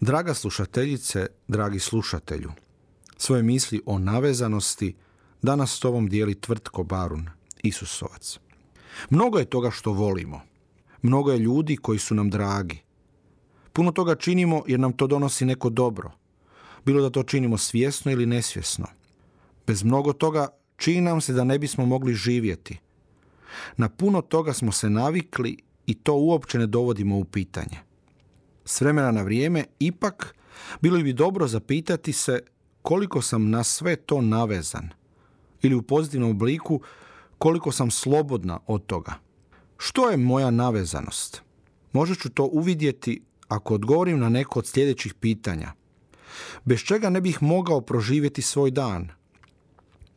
Draga slušateljice, dragi slušatelju, svoje misli o navezanosti danas s tobom dijeli tvrtko Barun, Isusovac. Mnogo je toga što volimo. Mnogo je ljudi koji su nam dragi. Puno toga činimo jer nam to donosi neko dobro. Bilo da to činimo svjesno ili nesvjesno. Bez mnogo toga čini nam se da ne bismo mogli živjeti. Na puno toga smo se navikli i to uopće ne dovodimo u pitanje s vremena na vrijeme, ipak bilo bi dobro zapitati se koliko sam na sve to navezan ili u pozitivnom obliku koliko sam slobodna od toga. Što je moja navezanost? Možda ću to uvidjeti ako odgovorim na neko od sljedećih pitanja. Bez čega ne bih mogao proživjeti svoj dan?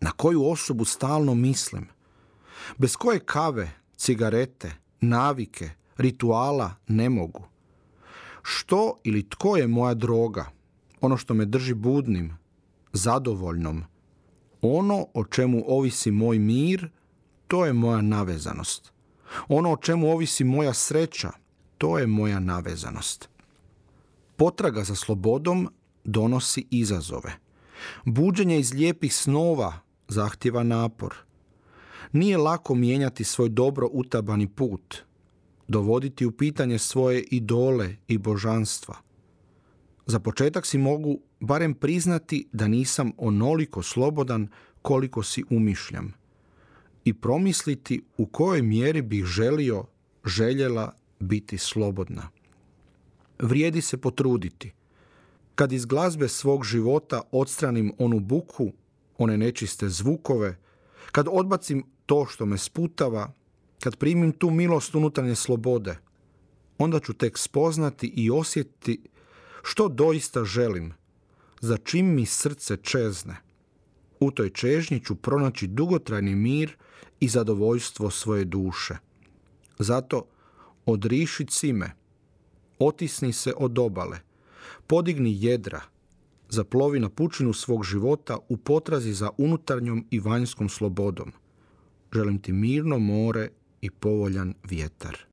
Na koju osobu stalno mislim? Bez koje kave, cigarete, navike, rituala ne mogu? Što ili tko je moja droga? Ono što me drži budnim, zadovoljnom. Ono o čemu ovisi moj mir, to je moja navezanost. Ono o čemu ovisi moja sreća, to je moja navezanost. Potraga za slobodom donosi izazove. Buđenje iz lijepih snova zahtjeva napor. Nije lako mijenjati svoj dobro utabani put – dovoditi u pitanje svoje idole i božanstva. Za početak si mogu barem priznati da nisam onoliko slobodan koliko si umišljam i promisliti u kojoj mjeri bih želio, željela biti slobodna. Vrijedi se potruditi. Kad iz glazbe svog života odstranim onu buku, one nečiste zvukove, kad odbacim to što me sputava, kad primim tu milost unutarnje slobode, onda ću tek spoznati i osjetiti što doista želim, za čim mi srce čezne. U toj čežnji ću pronaći dugotrajni mir i zadovoljstvo svoje duše. Zato odriši cime, otisni se od obale, podigni jedra, zaplovi na pučinu svog života u potrazi za unutarnjom i vanjskom slobodom. Želim ti mirno more i povoljan vjetar.